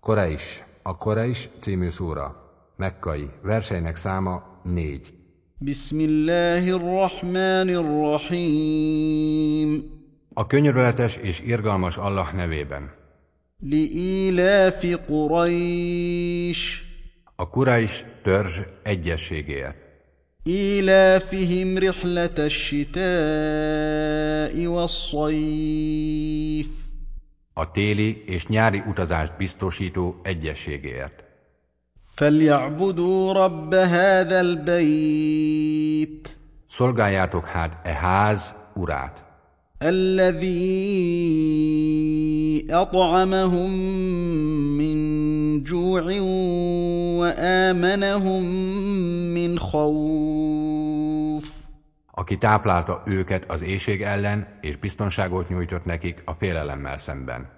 Koreis, a Koreis című szóra. Mekkai, verseinek száma négy. Bismillahirrahmanirrahim. A könyörületes és irgalmas Allah nevében. Li'ilafi Quraysh. A Kurais törzs egyességéért. إيلافهم رحلة الشتاء والصيف a téli és nyári utazást biztosító egyességéért. فليعبدوا رب هذا البيت Szolgáljátok hát e ház urát. الذي أطعمهم من جوع وآمنهم من خوف aki táplálta őket az éjség ellen, és biztonságot nyújtott nekik a félelemmel szemben.